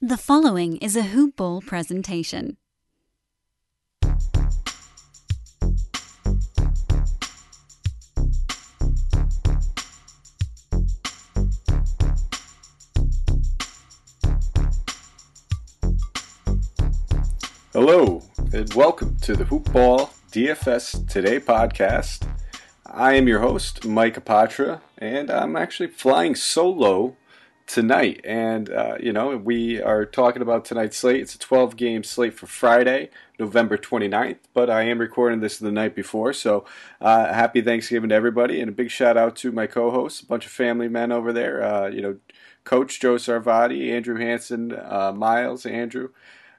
The following is a Hoop Ball presentation. Hello, and welcome to the Hoop Ball DFS Today podcast. I am your host, Mike Apatra, and I'm actually flying solo tonight. And, uh, you know, we are talking about tonight's slate. It's a 12 game slate for Friday, November 29th, but I am recording this the night before. So uh, happy Thanksgiving to everybody. And a big shout out to my co hosts, a bunch of family men over there. Uh, you know, Coach Joe Sarvati, Andrew Hanson, uh, Miles, Andrew.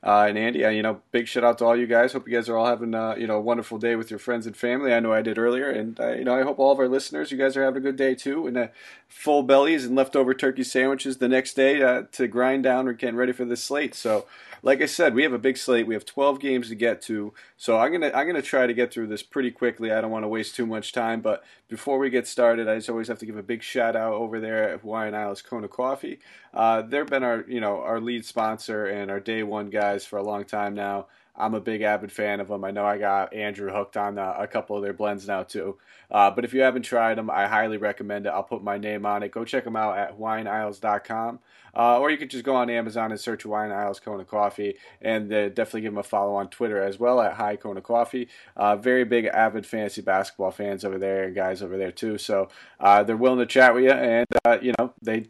Uh, and Andy, uh, you know, big shout out to all you guys. Hope you guys are all having, uh, you know, a wonderful day with your friends and family. I know I did earlier, and uh, you know, I hope all of our listeners, you guys are having a good day too, and uh, full bellies and leftover turkey sandwiches the next day uh, to grind down or getting ready for this slate. So, like I said, we have a big slate. We have 12 games to get to, so I'm gonna I'm gonna try to get through this pretty quickly. I don't want to waste too much time, but before we get started, I just always have to give a big shout out over there at Hawaiian Isles Kona Coffee. They've been our you know our lead sponsor and our day one guys for a long time now. I'm a big avid fan of them. I know I got Andrew hooked on uh, a couple of their blends now too. Uh, but if you haven't tried them, I highly recommend it. I'll put my name on it. Go check them out at HawaiianIsles.com. Uh, or you could just go on Amazon and search Hawaiian Isles Kona Coffee, and uh, definitely give them a follow on Twitter as well at High Kona Coffee. Uh, very big avid fantasy basketball fans over there and guys over there too. So uh, they're willing to chat with you, and you know they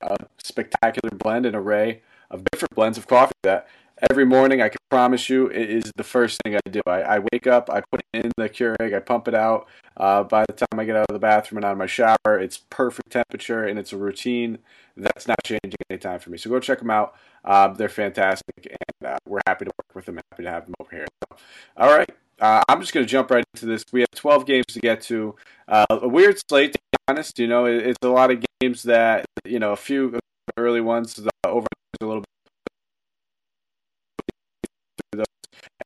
a spectacular blend and array of different blends of coffee that every morning I can promise you it is the first thing I do. I, I wake up, I put it in the Keurig, I pump it out. Uh, by the time I get out of the bathroom and out of my shower, it's perfect temperature and it's a routine that's not changing anytime for me. So go check them out. Uh, they're fantastic and uh, we're happy to work with them. Happy to have them over here. So, all right. Uh, I'm just going to jump right into this. We have 12 games to get to. Uh, a weird slate, to be honest. You know, it, it's a lot of games that, you know, a few early ones, the over a little bit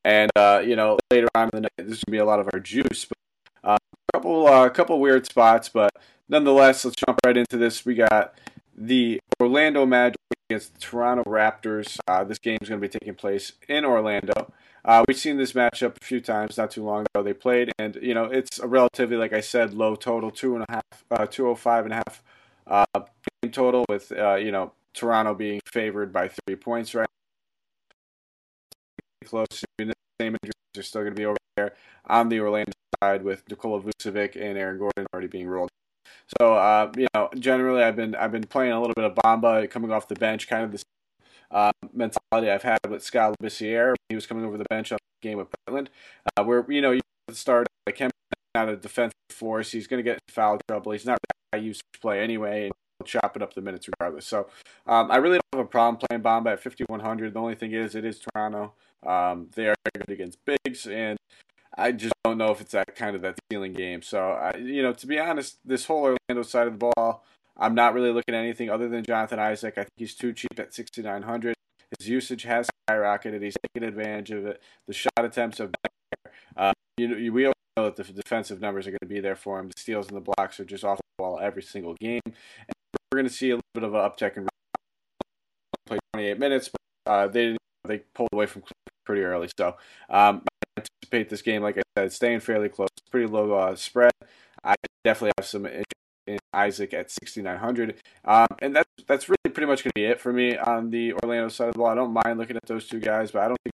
And uh, you know, later on in the night, there's gonna be a lot of our juice. But uh, a couple, a uh, couple weird spots, but nonetheless, let's jump right into this. We got the Orlando Magic against the Toronto Raptors. Uh, this game is going to be taking place in Orlando. Uh, we've seen this matchup a few times not too long ago. They played, and you know it's a relatively, like I said, low total, two and a half, uh, two oh five and a half uh, game total, with uh, you know Toronto being favored by three points right close. I mean, the same injuries are still going to be over there on the Orlando side with Nikola Vucevic and Aaron Gordon already being rolled. So uh, you know, generally, I've been I've been playing a little bit of Bamba coming off the bench, kind of the uh, mentality I've had with Skal Labissiere. He was coming over the bench on the game with Portland, uh, where you know you start like him not a defensive force. He's going to get foul trouble. He's not I used to play anyway. And chop it up the minutes regardless. So um, I really don't have a problem playing Bamba at 5100. The only thing is, it is Toronto. Um, they are good against bigs, and I just don't know if it's that kind of that ceiling game. So I, you know, to be honest, this whole Orlando side of the ball, I'm not really looking at anything other than Jonathan Isaac. I think he's too cheap at 6900. His usage has skyrocketed. He's taking advantage of it. The shot attempts have been there. Uh, you know, we all know that the defensive numbers are going to be there for him. The steals and the blocks are just off the wall every single game. And we're going to see a little bit of an uptick in play 28 minutes, but uh, they they pulled away from pretty early. So um, I anticipate this game, like I said, staying fairly close, pretty low uh, spread. I definitely have some interest in Isaac at 6,900, um, and that's that's really pretty much going to be it for me on the Orlando side of the ball. I don't mind looking at those two guys, but I don't think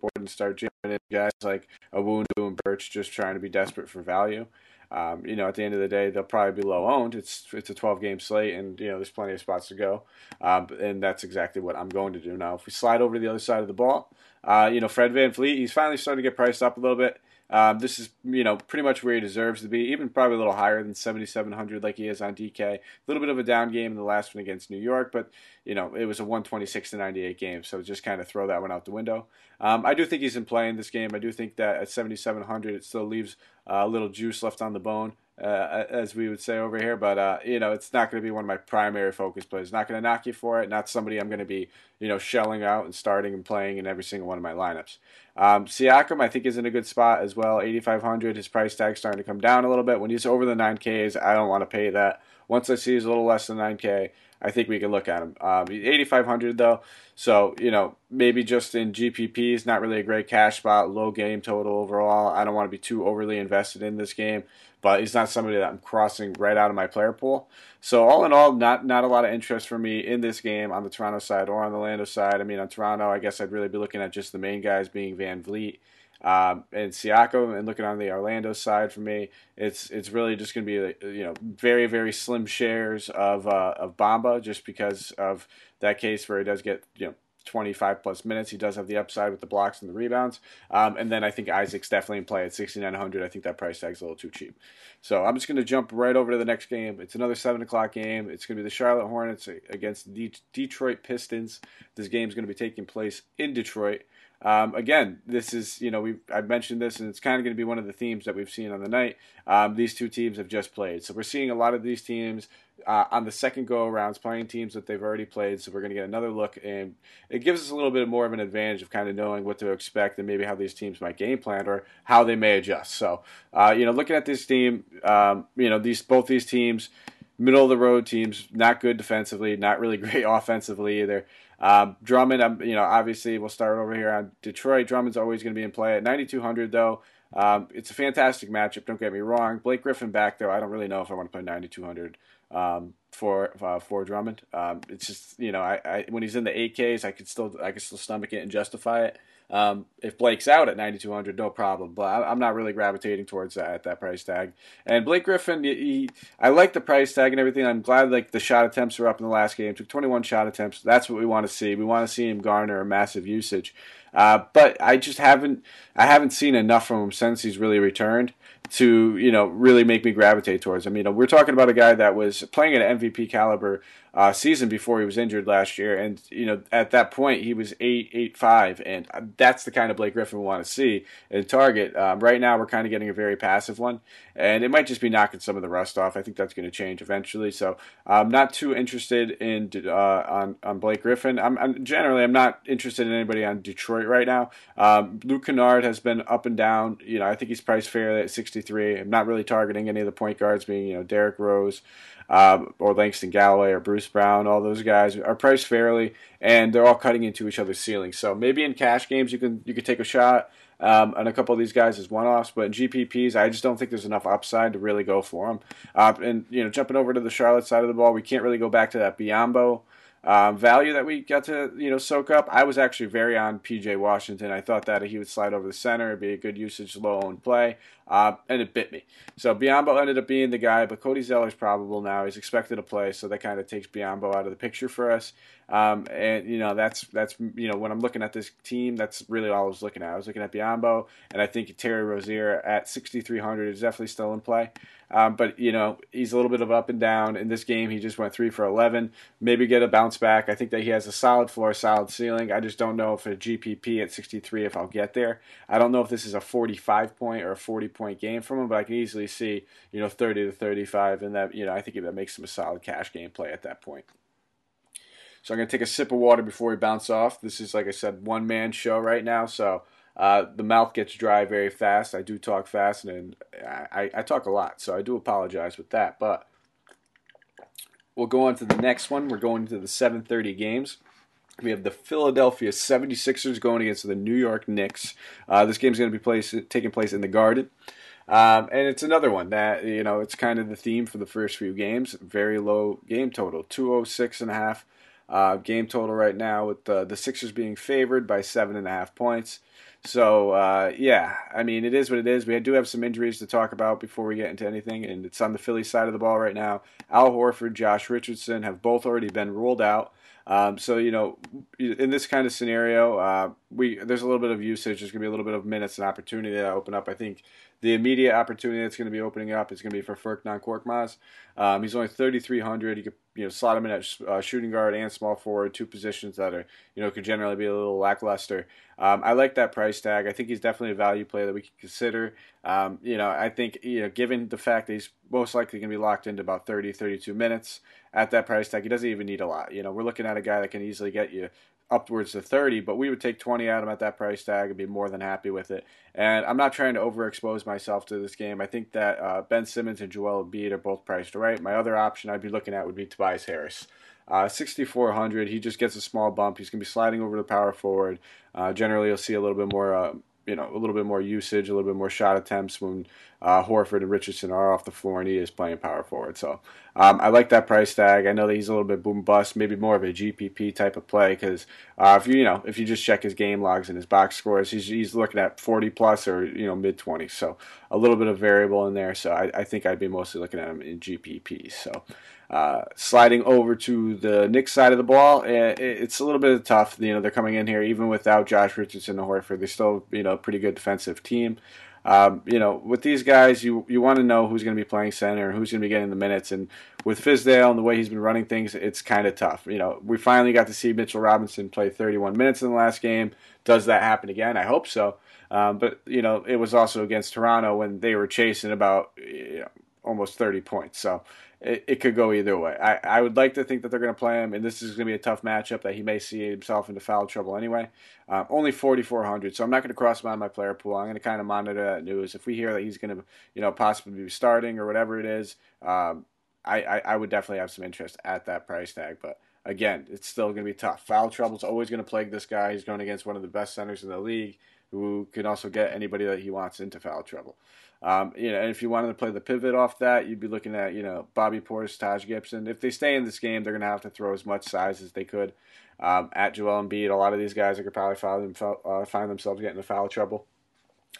board and start jamming in guys like a Aminu and Birch just trying to be desperate for value. Um, you know, at the end of the day, they'll probably be low owned. It's it's a 12 game slate, and you know there's plenty of spots to go, um, and that's exactly what I'm going to do now. If we slide over to the other side of the ball, uh, you know, Fred Van VanVleet, he's finally starting to get priced up a little bit. Um, this is, you know, pretty much where he deserves to be, even probably a little higher than 7,700 like he is on DK. A little bit of a down game in the last one against New York, but, you know, it was a 126 to 98 game, so just kind of throw that one out the window. Um, I do think he's in play in this game. I do think that at 7,700 it still leaves a little juice left on the bone uh, as we would say over here. But uh, you know, it's not going to be one of my primary focus plays. Not going to knock you for it. Not somebody I'm going to be you know shelling out and starting and playing in every single one of my lineups. Um, Siakam, I think, is in a good spot as well. 8,500. His price tag starting to come down a little bit. When he's over the 9Ks, I don't want to pay that. Once I see he's a little less than 9K, I think we can look at him. Um, 8,500 though, so you know maybe just in GPPs, not really a great cash spot, low game total overall. I don't want to be too overly invested in this game, but he's not somebody that I'm crossing right out of my player pool. So all in all, not not a lot of interest for me in this game on the Toronto side or on the Orlando side. I mean, on Toronto, I guess I'd really be looking at just the main guys being VanVleet um, and Siakam, and looking on the Orlando side for me, it's it's really just going to be you know very very slim shares of uh, of Bamba just because of that case where he does get you know 25 plus minutes. He does have the upside with the blocks and the rebounds. Um, and then I think Isaac's definitely in play at 6,900. I think that price tag's a little too cheap. So I'm just going to jump right over to the next game. It's another 7 o'clock game. It's going to be the Charlotte Hornets against the Detroit Pistons. This game is going to be taking place in Detroit. Um, again, this is you know we I've mentioned this, and it's kind of going to be one of the themes that we've seen on the night. Um, these two teams have just played, so we're seeing a lot of these teams uh, on the second go arounds playing teams that they've already played. So we're going to get another look, and it gives us a little bit more of an advantage of kind of knowing what to expect and maybe how these teams might game plan or how they may adjust. So uh, you know, looking at this team, um, you know these both these teams middle of the road teams, not good defensively, not really great offensively either. Um, Drummond, um, you know, obviously we'll start over here on Detroit. Drummond's always going to be in play at 9,200 though. Um, it's a fantastic matchup. Don't get me wrong. Blake Griffin back though. I don't really know if I want to play 9,200 um, for uh, for Drummond. Um, it's just you know, I, I, when he's in the 8Ks, I could still I could still stomach it and justify it. Um, if Blake's out at 9,200, no problem. But I, am not really gravitating towards that at that price tag. And Blake Griffin, he, he, I like the price tag and everything. I'm glad like the shot attempts were up in the last game. Took 21 shot attempts. That's what we want to see. We want to see him garner a massive usage. Uh, but I just haven't I haven't seen enough from him since he's really returned to you know really make me gravitate towards him. You know, we're talking about a guy that was playing an MVP caliber uh, season before he was injured last year, and you know at that point he was eight eight five, and that's the kind of Blake Griffin we want to see in Target. Um, right now we're kind of getting a very passive one, and it might just be knocking some of the rust off. I think that's going to change eventually. So I'm not too interested in uh, on on Blake Griffin. I'm, I'm, generally I'm not interested in anybody on Detroit right now. Um, Luke Kennard has been up and down. You know I think he's priced fairly at 63. I'm not really targeting any of the point guards, being you know Derrick Rose um, or Langston Galloway or Bruce Brown, all those guys are priced fairly, and they're all cutting into each other's ceilings. So maybe in cash games you can you can take a shot um, on a couple of these guys as one-offs, but in GPPs I just don't think there's enough upside to really go for them. Uh, and you know, jumping over to the Charlotte side of the ball, we can't really go back to that Biyombo. um, value that we got to you know soak up. I was actually very on PJ Washington. I thought that he would slide over the center, it'd be a good usage, low owned play, uh, and it bit me. So Biyombo ended up being the guy, but Cody Zeller's probable now. He's expected to play, so that kind of takes Biyombo out of the picture for us. Um, and you know that's that's you know when I'm looking at this team, that's really all I was looking at. I was looking at Biyombo, and I think Terry Rozier at 6,300 is definitely still in play. Um, but you know he's a little bit of up and down in this game. He just went three for 11. Maybe get a bounce back. I think that he has a solid floor, solid ceiling. I just don't know if a GPP at 63 if I'll get there. I don't know if this is a 45 point or a 40 point game from him, but I can easily see you know 30 to 35, and that you know I think that makes him a solid cash game play at that point. So I'm gonna take a sip of water before we bounce off. This is like I said, one man show right now, so. Uh, the mouth gets dry very fast. I do talk fast, and I, I talk a lot, so I do apologize with that. But we'll go on to the next one. We're going to the 7:30 games. We have the Philadelphia 76ers going against the New York Knicks. Uh, this game is going to be place, taking place in the Garden. Um, and it's another one that, you know, it's kind of the theme for the first few games. Very low game total, 206 and a half uh, game total right now, with the, the Sixers being favored by seven and a half points. So uh, yeah, I mean it is what it is. We do have some injuries to talk about before we get into anything, and it's on the Philly side of the ball right now. Al Horford, Josh Richardson have both already been ruled out. Um, so you know, in this kind of scenario, uh, we there's a little bit of usage. There's going to be a little bit of minutes and opportunity that open up. I think the immediate opportunity that's going to be opening up is going to be for Furkan Korkmaz. Um, he's only 3,300. You could you know slot him in at uh, shooting guard and small forward, two positions that are you know could generally be a little lackluster. Um, I like that price tag. I think he's definitely a value play that we can consider. Um, you know, I think you know given the fact that he's most likely going to be locked into about 30, 32 minutes at that price tag, he doesn't even need a lot. You know, we're looking at a guy that can easily get you upwards to 30, but we would take 20 out of him at that price tag and be more than happy with it. And I'm not trying to overexpose myself to this game. I think that uh, Ben Simmons and Joel Embiid are both priced right. My other option I'd be looking at would be Tobias Harris. Uh, 6,400. He just gets a small bump. He's going to be sliding over to power forward. Uh, generally, you'll see a little bit more uh, you know a little bit more usage, a little bit more shot attempts when uh, Horford and Richardson are off the floor and he is playing power forward. So um, I like that price tag. I know that he's a little bit boom bust, maybe more of a GPP type of play because uh, if you you know if you just check his game logs and his box scores, he's he's looking at 40 plus or you know mid 20s. So a little bit of variable in there. So I, I think I'd be mostly looking at him in GPP. So. Uh, sliding over to the Knicks side of the ball, it's a little bit tough. You know, they're coming in here even without Josh Richardson and Horford. They're still, you know, a pretty good defensive team. Um, you know, with these guys, you you want to know who's going to be playing center and who's going to be getting the minutes. And with Fizdale and the way he's been running things, it's kind of tough. You know, we finally got to see Mitchell Robinson play 31 minutes in the last game. Does that happen again? I hope so. Um, but you know, it was also against Toronto when they were chasing about you know, almost 30 points. So it, it could go either way. I, I would like to think that they're going to play him, and this is going to be a tough matchup that he may see himself into foul trouble anyway. Um, only 4,400, so I'm not going to cross him on my player pool. I'm going to kind of monitor that news. If we hear that he's going to, you know, possibly be starting or whatever it is, um, I, I, I would definitely have some interest at that price tag. But again, it's still going to be tough. Foul trouble is always going to plague this guy. He's going against one of the best centers in the league who can also get anybody that he wants into foul trouble. Um, you know, and if you wanted to play the pivot off that, you'd be looking at you know Bobby Portis, Taj Gibson. If they stay in this game, they're going to have to throw as much size as they could um, at Joel Embiid. A lot of these guys are going to probably find, them, uh, find themselves getting into foul trouble.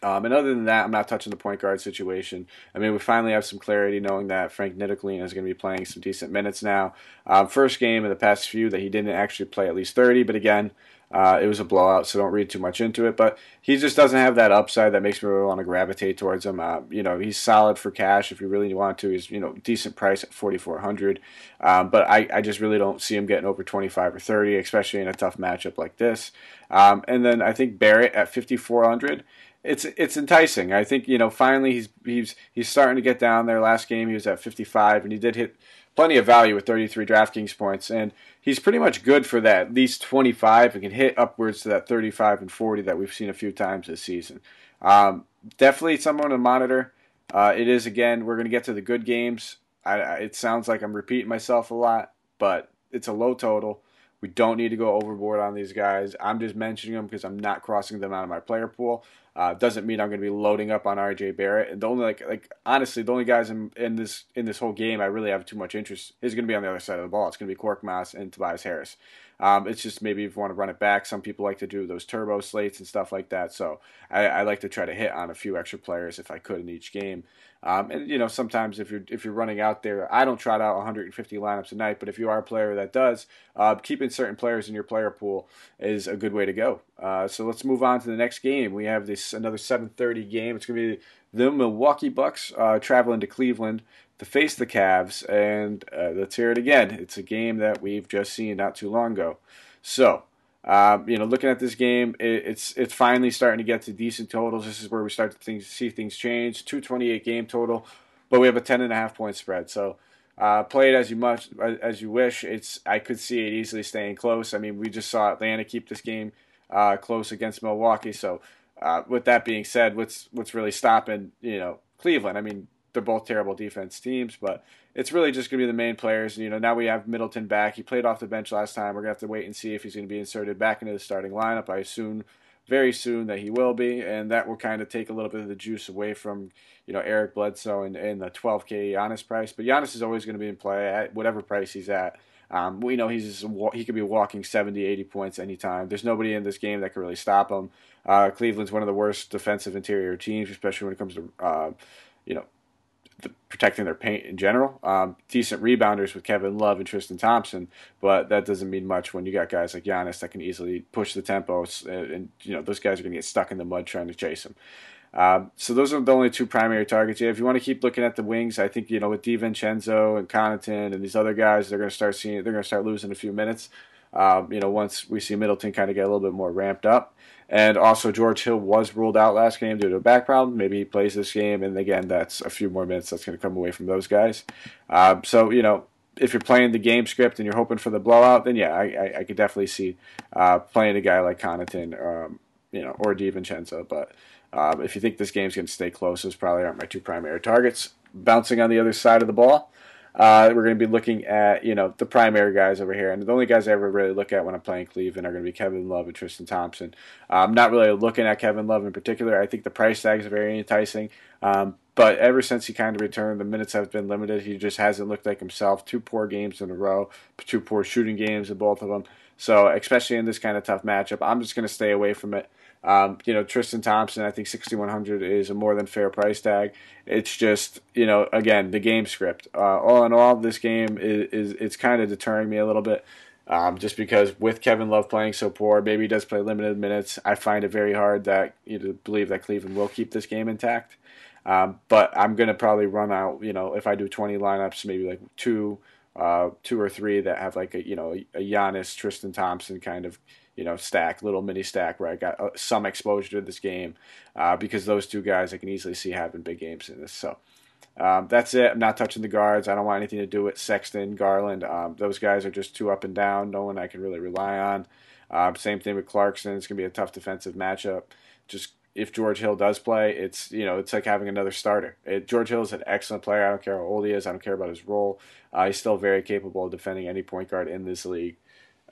Um, and other than that, I'm not touching the point guard situation. I mean, we finally have some clarity knowing that Frank Ntilikina is going to be playing some decent minutes now. Um, first game in the past few that he didn't actually play at least 30, but again, uh, it was a blowout, so don't read too much into it. But he just doesn't have that upside that makes me really want to gravitate towards him. Uh, you know, he's solid for cash if you really want to. He's you know decent price at forty four hundred, um, but I, I just really don't see him getting over twenty five or thirty, especially in a tough matchup like this. Um, and then I think Barrett at fifty four hundred it's it's enticing. I think you know finally he's he's he's starting to get down there. Last game he was at 55 and he did hit plenty of value with 33 DraftKings points, and he's pretty much good for that, at least 25, and can hit upwards to that 35 and 40 that we've seen a few times this season. Um, definitely someone to monitor. Uh, it is again, we're going to get to the good games. I, I, it sounds like I'm repeating myself a lot, but it's a low total. We don't need to go overboard on these guys. I'm just mentioning them because I'm not crossing them out of my player pool. Uh, doesn't mean I'm going to be loading up on RJ Barrett. And the only like like honestly, the only guys in, in this in this whole game I really have too much interest is going to be on the other side of the ball. It's going to be Korkmaz and Tobias Harris. Um, it's just maybe if you want to run it back, some people like to do those turbo slates and stuff like that. So I, I like to try to hit on a few extra players if I could in each game. Um, and you know, sometimes if you're if you're running out there, I don't trot out 150 lineups a night, but if you are a player that does, uh, keeping certain players in your player pool is a good way to go. Uh, so let's move on to the next game. We have this another 7:30 game. It's going to be the Milwaukee Bucks uh, traveling to Cleveland to face the Cavs, and uh, let's hear it again. It's a game that we've just seen not too long ago. So um, you know, looking at this game, it, it's it's finally starting to get to decent totals. This is where we start to see things change. 228 game total, but we have a 10 and a half point spread. So uh, play it as you much as you wish. It's I could see it easily staying close. I mean, we just saw Atlanta keep this game uh, close against Milwaukee. So uh, with that being said, what's what's really stopping you know Cleveland? I mean, they're both terrible defense teams, but it's really just going to be the main players. You know, now we have Middleton back. He played off the bench last time. We're going to have to wait and see if he's going to be inserted back into the starting lineup. I assume very soon that he will be, and that will kind of take a little bit of the juice away from, you know, Eric Bledsoe and, and the 12K Giannis price. But Giannis is always going to be in play at whatever price he's at. Um, we know he's he could be walking 70, 80 points anytime. There's nobody in this game that can really stop him. Uh, Cleveland's one of the worst defensive interior teams, especially when it comes to uh, you know the, protecting their paint in general. Um, decent rebounders with Kevin Love and Tristan Thompson, but that doesn't mean much when you got guys like Giannis that can easily push the tempo, and, and you know those guys are going to get stuck in the mud trying to chase him. Um, so those are the only two primary targets. Yeah, if you want to keep looking at the wings, I think you know with DiVincenzo and Connaughton and these other guys, they're going to start seeing they're going to start losing a few minutes. Um, you know, once we see Middleton kind of get a little bit more ramped up. And also, George Hill was ruled out last game due to a back problem. Maybe he plays this game, and again, that's a few more minutes that's going to come away from those guys. Um, so, you know, if you're playing the game script and you're hoping for the blowout, then yeah, I, I, I could definitely see uh, playing a guy like Connaughton, um, you know, or DiVincenzo. But um, if you think this game's going to stay close, those probably aren't my two primary targets. Bouncing on the other side of the ball, uh, we're going to be looking at you know the primary guys over here, and the only guys I ever really look at when I'm playing Cleveland are going to be Kevin Love and Tristan Thompson. Uh, I'm not really looking at Kevin Love in particular. I think the price tags are very enticing. Um, but ever since he kind of returned, the minutes have been limited. He just hasn't looked like himself. Two poor games in a row, two poor shooting games in both of them. So, especially in this kind of tough matchup, I'm just going to stay away from it. Um, you know, Tristan Thompson, I think 6,100 is a more than fair price tag. It's just, you know, again, the game script. Uh, all in all, this game is, is it's kind of deterring me a little bit. Um, just because with Kevin Love playing so poor, maybe he does play limited minutes. I find it very hard that you know, believe that Cleveland will keep this game intact. Um, but I'm gonna probably run out. You know, if I do 20 lineups, maybe like two, uh, two or three that have like a you know a Giannis, Tristan Thompson kind of you know, stack, little mini stack where I got uh, some exposure to this game uh, because those two guys I can easily see having big games in this. So um, that's it. I'm not touching the guards. I don't want anything to do with Sexton, Garland. Um, those guys are just too up and down. No one I can really rely on. Um, same thing with Clarkson. It's gonna be a tough defensive matchup. Just if George Hill does play, it's you know it's like having another starter. It, George Hill is an excellent player. I don't care how old he is. I don't care about his role. Uh, he's still very capable of defending any point guard in this league.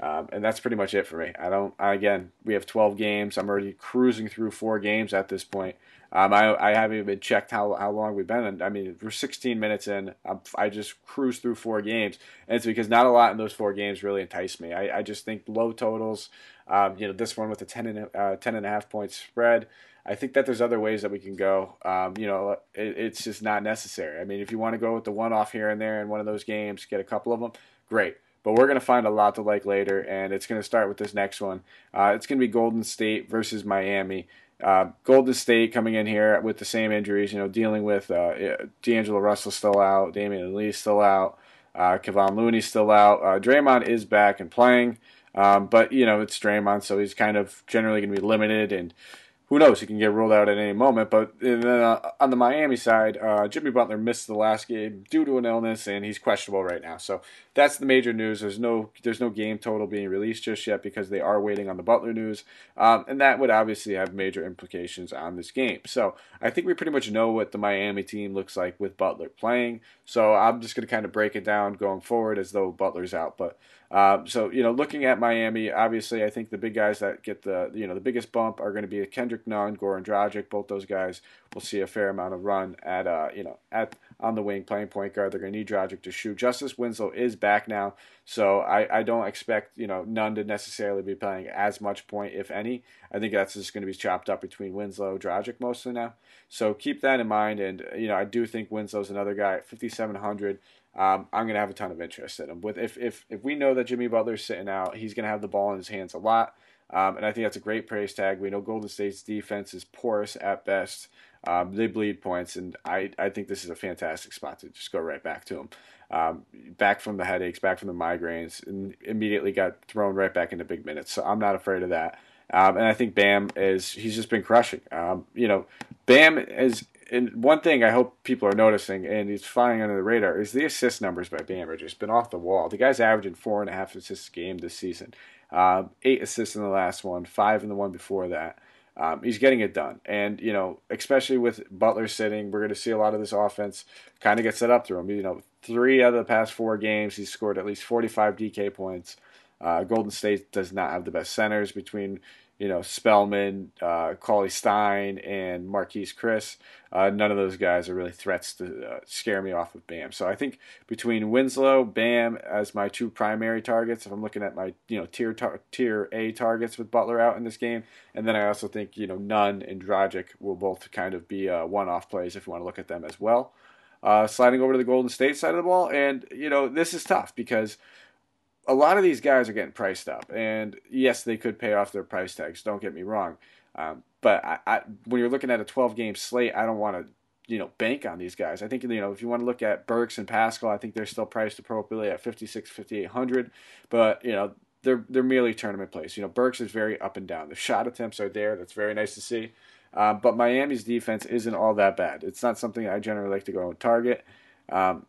Um, and that's pretty much it for me. I don't. I, again, we have 12 games. I'm already cruising through four games at this point. Um, I, I haven't even checked how, how long we've been. In. I mean, we're 16 minutes in. I'm, i just cruise through four games, and it's because not a lot in those four games really entice me. I, I just think low totals. Um, you know, this one with a 10 and uh, 10 and a half point spread. I think that there's other ways that we can go. Um, you know, it, it's just not necessary. I mean, if you want to go with the one off here and there in one of those games, get a couple of them, great. But we're going to find a lot to like later, and it's going to start with this next one. Uh, it's going to be Golden State versus Miami. Uh, Golden State coming in here with the same injuries, you know, dealing with uh, D'Angelo Russell still out, Damion Lee still out, uh, Kevon Looney still out. Uh, Draymond is back and playing, um, but you know it's Draymond, so he's kind of generally going to be limited and who knows? He can get ruled out at any moment. But uh, on the Miami side, uh, Jimmy Butler missed the last game due to an illness, and he's questionable right now. So that's the major news. There's no there's no game total being released just yet because they are waiting on the Butler news, um, and that would obviously have major implications on this game. So I think we pretty much know what the Miami team looks like with Butler playing. So I'm just going to kind of break it down going forward as though Butler's out, but. Um, so you know, looking at Miami, obviously, I think the big guys that get the you know the biggest bump are going to be Kendrick Nunn, Goran Dragic. Both those guys will see a fair amount of run at uh, you know at on the wing playing point guard. They're going to need Dragic to shoot. Justice Winslow is back now, so I, I don't expect you know Nunn to necessarily be playing as much point if any. I think that's just going to be chopped up between Winslow, Dragic mostly now. So keep that in mind, and you know I do think Winslow's another guy at 5700 um, I'm gonna have a ton of interest in him. With if if if we know that Jimmy Butler's sitting out, he's gonna have the ball in his hands a lot, um, and I think that's a great praise tag. We know Golden State's defense is porous at best. Um, they bleed points, and I I think this is a fantastic spot to just go right back to them. Um, back from the headaches, back from the migraines, and immediately got thrown right back into big minutes. So I'm not afraid of that. Um, and I think Bam is he's just been crushing. Um, you know, Bam is and one thing I hope people are noticing, and it's flying under the radar, is the assist numbers by Bam are just been off the wall. The guy's averaging four and a half assists a game this season, um, eight assists in the last one, five in the one before that. Um, he's getting it done, and you know, especially with Butler sitting, we're going to see a lot of this offense kind of get set up through him. You know, three out of the past four games, he's scored at least 45 DK points. Uh, Golden State does not have the best centers between you know, Spellman, uh, Cauley Stein, and Marquese Chriss. Uh, none of those guys are really threats to uh, scare me off of Bam. So I think between Winslow, Bam as my two primary targets, if I'm looking at my you know tier tar- tier A targets with Butler out in this game, and then I also think you know Nunn and Dragic will both kind of be uh, one-off plays if you want to look at them as well. Uh, sliding over to the Golden State side of the ball, and you know this is tough because a lot of these guys are getting priced up, and yes, they could pay off their price tags. Don't get me wrong, um, but I, I, when you're looking at a 12 game slate, I don't want to you know bank on these guys. I think you know if you want to look at Burks and Paschall, I think they're still priced appropriately at 56, 5800, but you know they're they're merely tournament plays. You know Burks is very up and down. The shot attempts are there. That's very nice to see. Um, but Miami's defense isn't all that bad. It's not something I generally like to go and target. Um,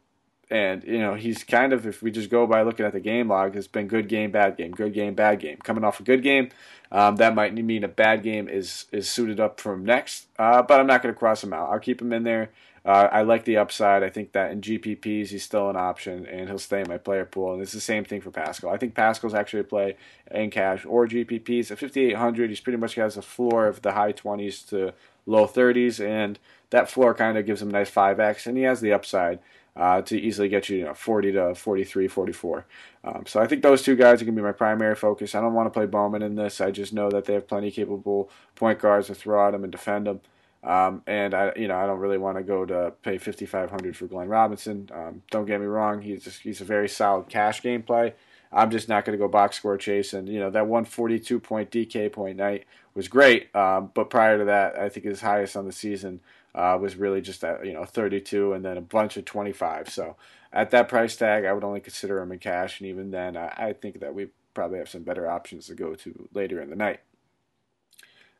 and you know he's kind of if we just go by looking at the game log, it's been good game, bad game, good game, bad game. Coming off a good game, um, that might mean a bad game is is suited up for him next. Uh, but I'm not going to cross him out. I'll keep him in there. Uh, I like the upside. I think that in GPPs he's still an option, and he'll stay in my player pool. And it's the same thing for Paschall. I think Paschall's actually a play in cash or GPPs at 5,800. He's pretty much has a floor of the high 20s to low 30s, and that floor kind of gives him a nice 5x, and he has the upside. Uh, to easily get you, you know, 40 to 43, 44. Um, so I think those two guys are going to be my primary focus. I don't want to play Bowman in this. I just know that they have plenty capable point guards to throw at him and defend him. Um, and I, you know, I don't really want to go to pay 5,500 for Glenn Robinson. Um, don't get me wrong; he's just, he's a very solid cash game play. I'm just not going to go box score chase. And you know, that 142 point DK point night was great, um, but prior to that, I think his highest on the season uh, was really just at you know 32 and then a bunch of 25. So at that price tag, I would only consider him in cash, and even then, I, I think that we probably have some better options to go to later in the night.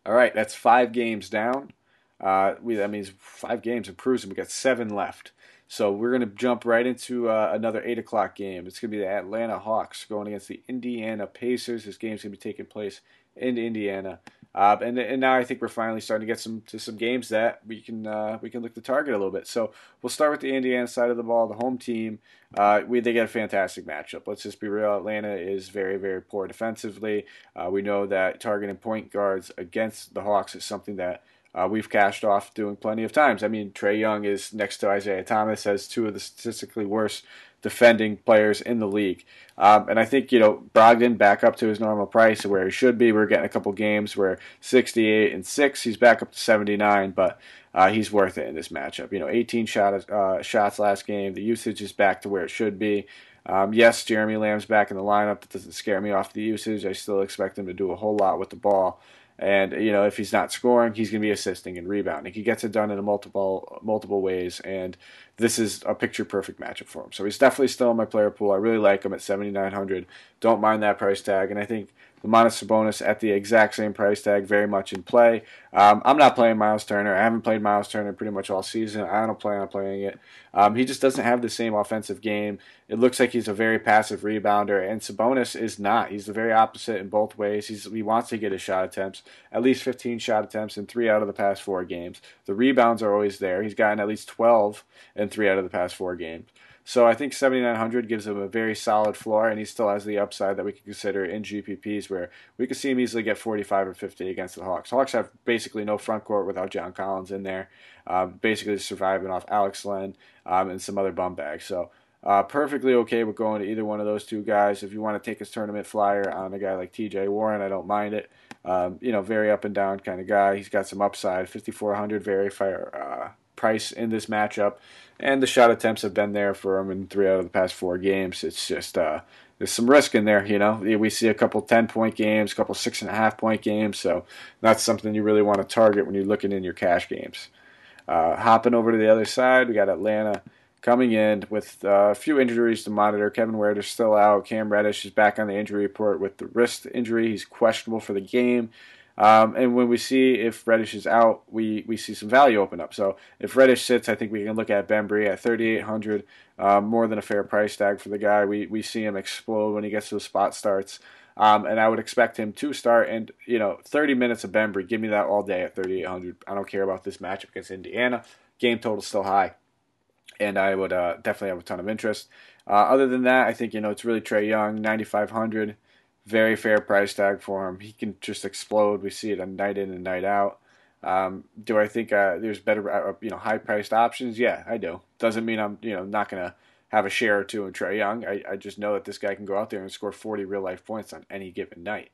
All right, that's five games down. Uh, we that means five games improves, and we got seven left. So we're going to jump right into uh, another eight o'clock game. It's going to be the Atlanta Hawks going against the Indiana Pacers. This game's going to be taking place in Indiana. Uh, and and now I think we're finally starting to get some to some games that we can uh, we can look to target a little bit. So we'll start with the Indiana side of the ball, the home team. Uh, we they get a fantastic matchup. Let's just be real. Atlanta is very very poor defensively. Uh, we know that targeting point guards against the Hawks is something that uh, we've cashed off doing plenty of times. I mean, Trae Young is next to Isaiah Thomas as two of the statistically worst defending players in the league. Um, and I think, you know, Brogdon back up to his normal price where he should be. We're getting a couple games where 68 and 6, he's back up to 79, but uh, he's worth it in this matchup. You know, 18 shot, uh, shots last game. The usage is back to where it should be. Um, yes, Jeremy Lamb's back in the lineup. That doesn't scare me off the usage. I still expect him to do a whole lot with the ball. And you know, if he's not scoring, he's going to be assisting and rebounding. He gets it done in multiple multiple ways, and this is a picture perfect matchup for him. So he's definitely still in my player pool. I really like him at 7,900. Don't mind that price tag, and I think Domantas Sabonis at the exact same price tag, very much in play. Um, I'm not playing Miles Turner. I haven't played Miles Turner pretty much all season. I don't plan on playing it. Um, he just doesn't have the same offensive game. It looks like he's a very passive rebounder, and Sabonis is not. He's the very opposite in both ways. He's, he wants to get his shot attempts, at least 15 shot attempts in three out of the past four games. The rebounds are always there. He's gotten at least 12 in three out of the past four games. So I think 7,900 gives him a very solid floor, and he still has the upside that we can consider in GPPs, where we could see him easily get 45 or 50 against the Hawks. Hawks have basically no front court without John Collins in there, uh, basically surviving off Alex Len um, and some other bum bags. So uh, perfectly okay with going to either one of those two guys. If you want to take his tournament flyer on a guy like TJ Warren, I don't mind it. Um, you know, very up and down kind of guy. He's got some upside. 5,400, very fair uh, price in this matchup and the shot attempts have been there for him in three out of the past four games. It's just uh, there's some risk in there, you know. We see a couple ten point games, a couple six and a half point games, so that's something you really want to target when you're looking in your cash games. Uh, hopping over to the other side, we got Atlanta coming in with uh, a few injuries to monitor. Kevin Ware is still out. Cam Reddish is back on the injury report with the wrist injury. He's questionable for the game. Um, and when we see if Reddish is out, we, we see some value open up. So if Reddish sits, I think we can look at Bembry at 3,800, um, more than a fair price tag for the guy. We, we see him explode when he gets to the spot starts. Um, and I would expect him to start. And, you know, 30 minutes of Bembry, give me that all day at 3,800. I don't care about this matchup against Indiana. Game total still high. And I would uh, definitely have a ton of interest. Uh, other than that, I think, you know, it's really Trae Young, 9,500 very fair price tag for him. He can just explode. We see it a night in and night out. Um, do I think uh, there's better, uh, you know, high priced options? Yeah, I do. Doesn't mean I'm, you know, not gonna have a share or two in Trae Young. I, I just know that this guy can go out there and score 40 real life points on any given night.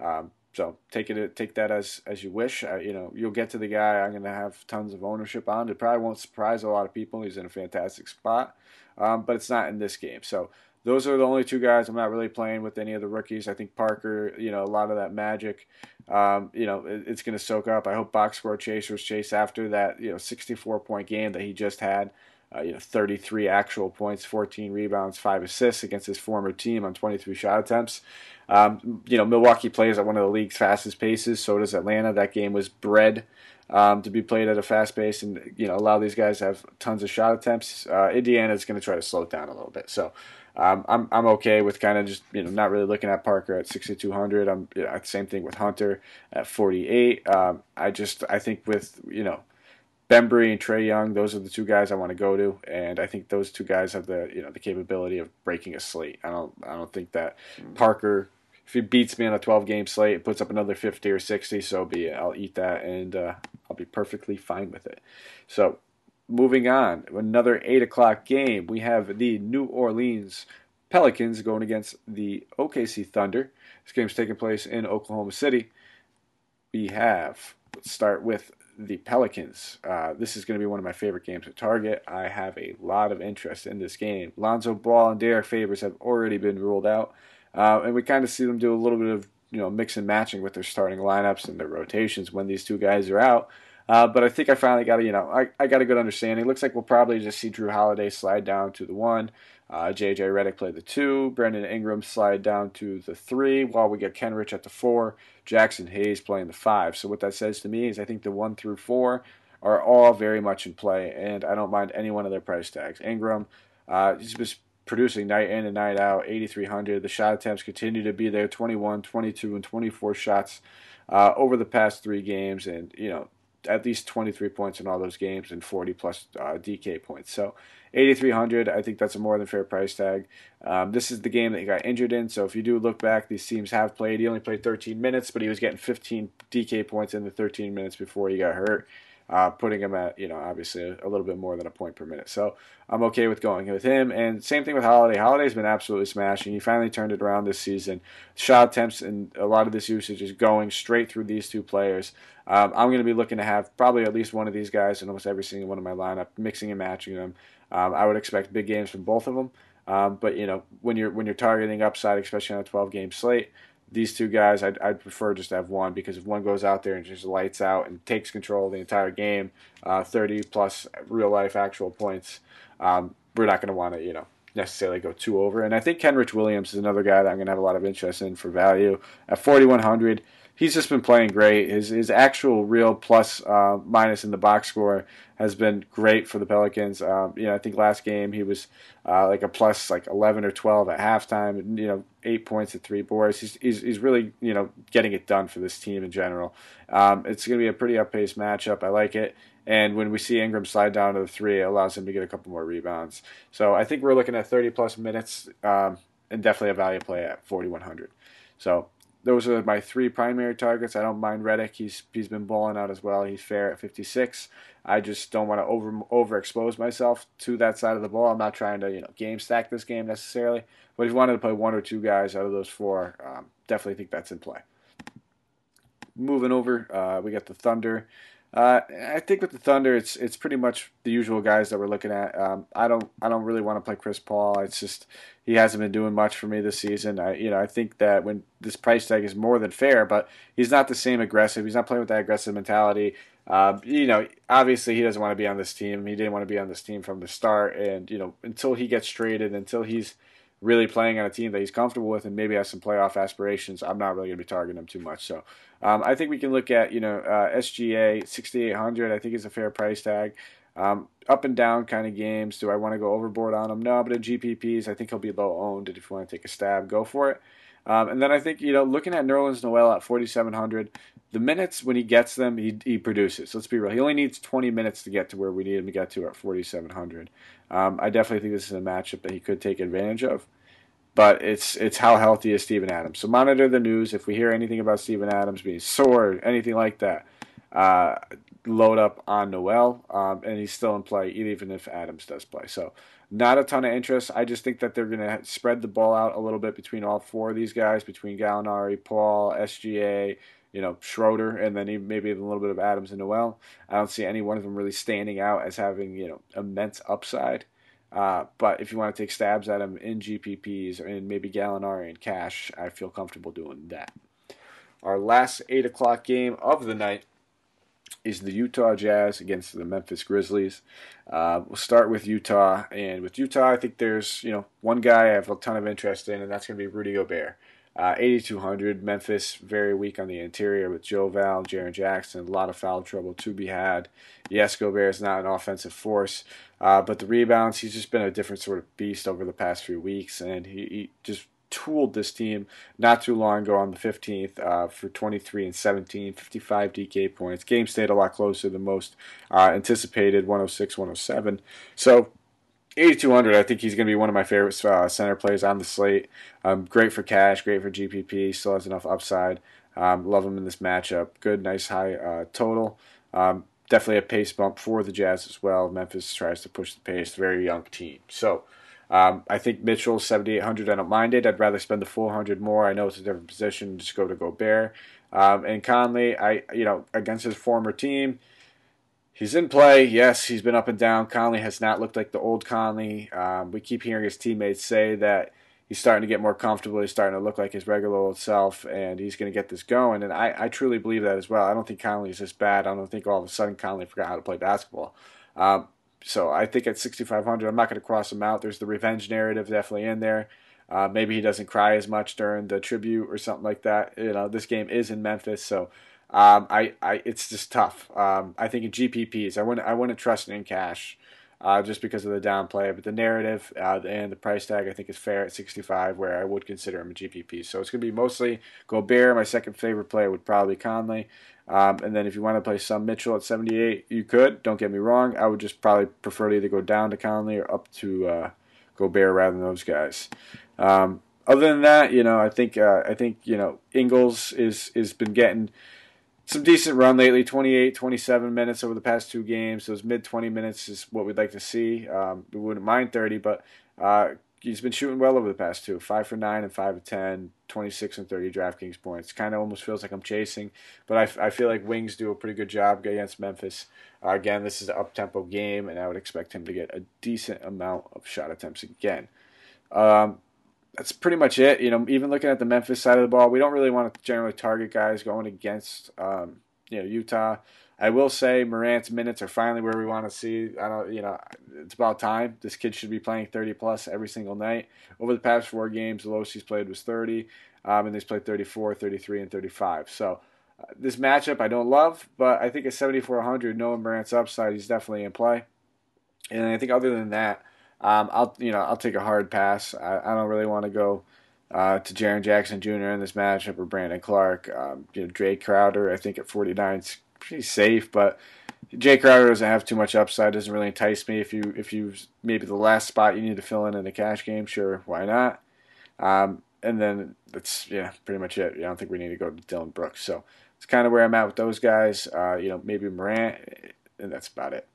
Um, so take it, take that as as you wish. Uh, you know, you'll get to the guy I'm going to have tons of ownership on. It probably won't surprise a lot of people. He's in a fantastic spot, um, but it's not in this game. So those are the only two guys I'm not really playing with any of the rookies. I think Parker, you know, a lot of that magic, um, you know, it, it's going to soak up. I hope box score chasers chase after that, you know, 64 point game that he just had. Uh, you know, 33 actual points, 14 rebounds, five assists against his former team on 23 shot attempts. Um, you know, Milwaukee plays at one of the league's fastest paces. So does Atlanta. That game was bred um, to be played at a fast pace, and you know, allow these guys to have tons of shot attempts. Uh, Indiana is going to try to slow it down a little bit. So um, I'm I'm okay with kind of just you know not really looking at Parker at 6200. I'm you know, same thing with Hunter at 48. Um, I just I think with you know Bembry and Trae Young, those are the two guys I want to go to, and I think those two guys have the you know the capability of breaking a slate. I don't I don't think that Parker, if he beats me on a 12 game slate, and puts up another 50 or 60, so be it. I'll eat that, and uh, I'll be perfectly fine with it. So moving on, another eight o'clock game. We have the New Orleans Pelicans going against the OKC Thunder. This game's taking place in Oklahoma City. We have let's start with the Pelicans. Uh, this is going to be one of my favorite games at Target. I have a lot of interest in this game. Lonzo Ball and Derrick Favors have already been ruled out, uh, and we kind of see them do a little bit of you know mix and matching with their starting lineups and their rotations when these two guys are out. Uh, but I think I finally got a you know I, I got a good understanding. It looks like we'll probably just see Jrue Holiday slide down to the one. Uh, JJ Redick play the two. Brandon Ingram slide down to the three, while we get Kenrich at the four. Jaxson Hayes playing the five. So what that says to me is I think the one through four are all very much in play, and I don't mind any one of their price tags. Ingram, uh, he's just producing night in and night out, 8,300. The shot attempts continue to be there, 21, 22, and 24 shots uh, over the past three games, and you know at least 23 points in all those games and 40 plus uh, DK points. So 8,300, I think that's a more than fair price tag. Um, this is the game that he got injured in. So if you do look back, these teams have played. He only played 13 minutes, but he was getting 15 DK points in the 13 minutes before he got hurt uh, putting him at you know obviously a, little bit more than a point per minute. So I'm okay with going with him. And same thing with Holiday. Holiday's been absolutely smashing. He finally turned it around this season. Shot attempts and a lot of this usage is going straight through these two players. Um, I'm going to be looking to have probably at least one of these guys in almost every single one of my lineup, mixing and matching them. Um, I would expect big games from both of them. Um, but you know when you're when you're targeting upside, especially on a 12 game slate, these two guys, I'd, I'd, prefer just to have one because if one goes out there and just lights out and takes control of the entire game, uh, 30 plus real life actual points, um, we're not going to want to, you know, necessarily go two over. And I think Kenrich Williams is another guy that I'm going to have a lot of interest in for value at 4,100 he's just been playing great. His his actual real plus uh, minus in the box score has been great for the Pelicans. Um, you know, I think last game he was uh, like a plus like 11 or 12 at halftime. You know, eight points at three boards. He's he's, he's really you know getting it done for this team in general. Um, it's going to be a pretty up paced matchup. I like it. And when we see Ingram slide down to the three, it allows him to get a couple more rebounds. So I think we're looking at 30 plus minutes um, and definitely a value play at 4,100. So those are my three primary targets. I don't mind Redick. He's he's been balling out as well. He's fair at 56. I just don't want to over overexpose myself to that side of the ball. I'm not trying to you know game stack this game necessarily. But if you wanted to play one or two guys out of those four, um, definitely think that's in play. Moving over, uh, we got the Thunder. Uh, I think with the Thunder, it's it's pretty much the usual guys that we're looking at. Um, I don't I don't really want to play Chris Paul. It's just he hasn't been doing much for me this season. I you know I think that when this price tag is more than fair, but he's not the same aggressive. He's not playing with that aggressive mentality. Uh, you know, obviously he doesn't want to be on this team. He didn't want to be on this team from the start, and you know until he gets traded, until he's really playing on a team that he's comfortable with and maybe has some playoff aspirations, I'm not really going to be targeting him too much. So um, I think we can look at you know uh, SGA 6800. I think is a fair price tag. Um, up and down kind of games. Do I want to go overboard on him? No, but in GPPs, I think he'll be low owned. And if you want to take a stab, go for it. Um, and then I think you know looking at Nerlens Noel at 4700, the minutes when he gets them, he, he produces. Let's be real. He only needs 20 minutes to get to where we need him to get to at 4700. Um, I definitely think this is a matchup that he could take advantage of but it's it's how healthy is Steven Adams. So monitor the news. If we hear anything about Steven Adams being sore, anything like that, uh, load up on Noel, um, and he's still in play, even if Adams does play. So not a ton of interest. I just think that they're going to spread the ball out a little bit between all four of these guys, between Gallinari, Paul, SGA, you know, Schroeder, and then maybe a little bit of Adams and Noel. I don't see any one of them really standing out as having you know immense upside. Uh, but if you want to take stabs at them in GPPs or in maybe Gallinari and cash, I feel comfortable doing that. Our last 8 o'clock game of the night is the Utah Jazz against the Memphis Grizzlies. Uh, we'll start with Utah, and with Utah, I think there's you know one guy I have a ton of interest in, and that's going to be Rudy Gobert. Uh, 8,200. Memphis very weak on the interior with Joe Val, Jaren Jackson, a lot of foul trouble to be had. Yes, Gobert is not an offensive force, uh, but the rebounds, he's just been a different sort of beast over the past few weeks, and he, he just tooled this team not too long ago on the 15th uh, for 23 and 17, 55 DK points. Game stayed a lot closer than most uh, anticipated, 106, 107. So 8,200, I think he's going to be one of my favorite uh, center players on the slate. Um, great for cash, great for GPP, still has enough upside. Um, love him in this matchup. Good, nice high uh, total. Um, definitely a pace bump for the Jazz as well. Memphis tries to push the pace. Very young team. So um, I think Mitchell 7,800. I don't mind it. I'd rather spend the 400 more. I know it's a different position. Just go to Gobert. Um, and Conley, I you know against his former team He's in play. Yes, he's been up and down. Conley has not looked like the old Conley. Um, we keep hearing his teammates say that he's starting to get more comfortable. He's starting to look like his regular old self, and he's going to get this going. And I, I truly believe that as well. I don't think Conley is this bad. I don't think all of a sudden Conley forgot how to play basketball. Um, so I think at 6,500, I'm not going to cross him out. There's the revenge narrative definitely in there. Uh, maybe he doesn't cry as much during the tribute or something like that. You know, this game is in Memphis, so um, I, I, it's just tough. Um, I think in GPPs, I wouldn't, I wouldn't trust it in cash, uh, just because of the downplay. But the narrative uh, and the price tag, I think, is fair at 65, where I would consider him a GPP. So it's going to be mostly Gobert. My second favorite player would probably Conley. Um, and then if you want to play some Mitchell at 78, you could. Don't get me wrong. I would just probably prefer to either go down to Conley or up to uh, Gobert rather than those guys. Um, other than that, you know, I think uh, I think you know Ingles is is been getting some decent run lately 28 27 minutes over the past two games. Those mid 20 minutes is what we'd like to see. Um, we wouldn't mind 30 but uh, he's been shooting well over the past two. 5 for 9 and 5 of 10 26 and 30 draftkings points. Kind of almost feels like i'm chasing but I, I feel like wings do a pretty good job against memphis. Uh, again this is an up-tempo game and i would expect him to get a decent amount of shot attempts again. Um, that's pretty much it. You know, even looking at the Memphis side of the ball, we don't really want to generally target guys going against um, you know Utah. I will say Morant's minutes are finally where we want to see. I don't, you know, it's about time. This kid should be playing 30 plus every single night. Over the past four games, the lowest he's played was 30, um, and he's played 34, 33, and 35. So uh, this matchup I don't love, but I think at 7,400, knowing Morant's upside, he's definitely in play. And I think other than that, um, I'll you know I'll take a hard pass. I, I don't really want to go uh, to Jaren Jackson Jr. in this matchup or Brandon Clarke. Um, you know Jae Crowder I think at 49 is pretty safe, but Jae Crowder doesn't have too much upside. Doesn't really entice me. If you if you maybe the last spot you need to fill in in a cash game, sure, why not? Um, and then that's yeah pretty much it. I don't think we need to go to Dillon Brooks. So it's kind of where I'm at with those guys. Uh, you know maybe Morant, and that's about it.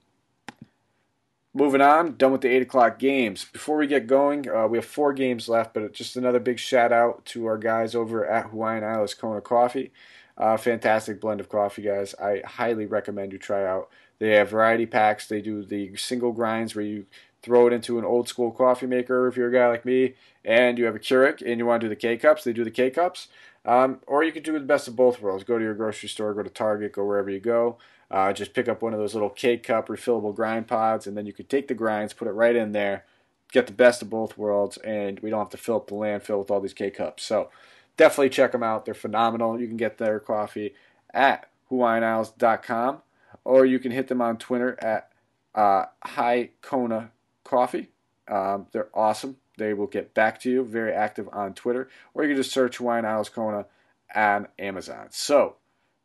Moving on, done with the 8 o'clock games. Before we get going, uh, we have four games left, but just another big shout out to our guys over at Hawaiian Isles Kona Coffee. Uh, fantastic blend of coffee, guys. I highly recommend you try out. They have variety packs. They do the single grinds where you throw it into an old school coffee maker if you're a guy like me, and you have a Keurig and you want to do the K cups. They do the K cups. Um, or you can do the best of both worlds. Go to your grocery store, go to Target, go wherever you go. Uh, just pick up one of those little K cup refillable grind pods, and then you can take the grinds, put it right in there, get the best of both worlds, and we don't have to fill up the landfill with all these K cups. So definitely check them out. They're phenomenal. You can get their coffee at HawaiianIsles.com, or you can hit them on Twitter at uh, High Kona Coffee. Um, they're awesome. They will get back to you. Very active on Twitter, or you can just search Hawaiian Isles Kona on Amazon. So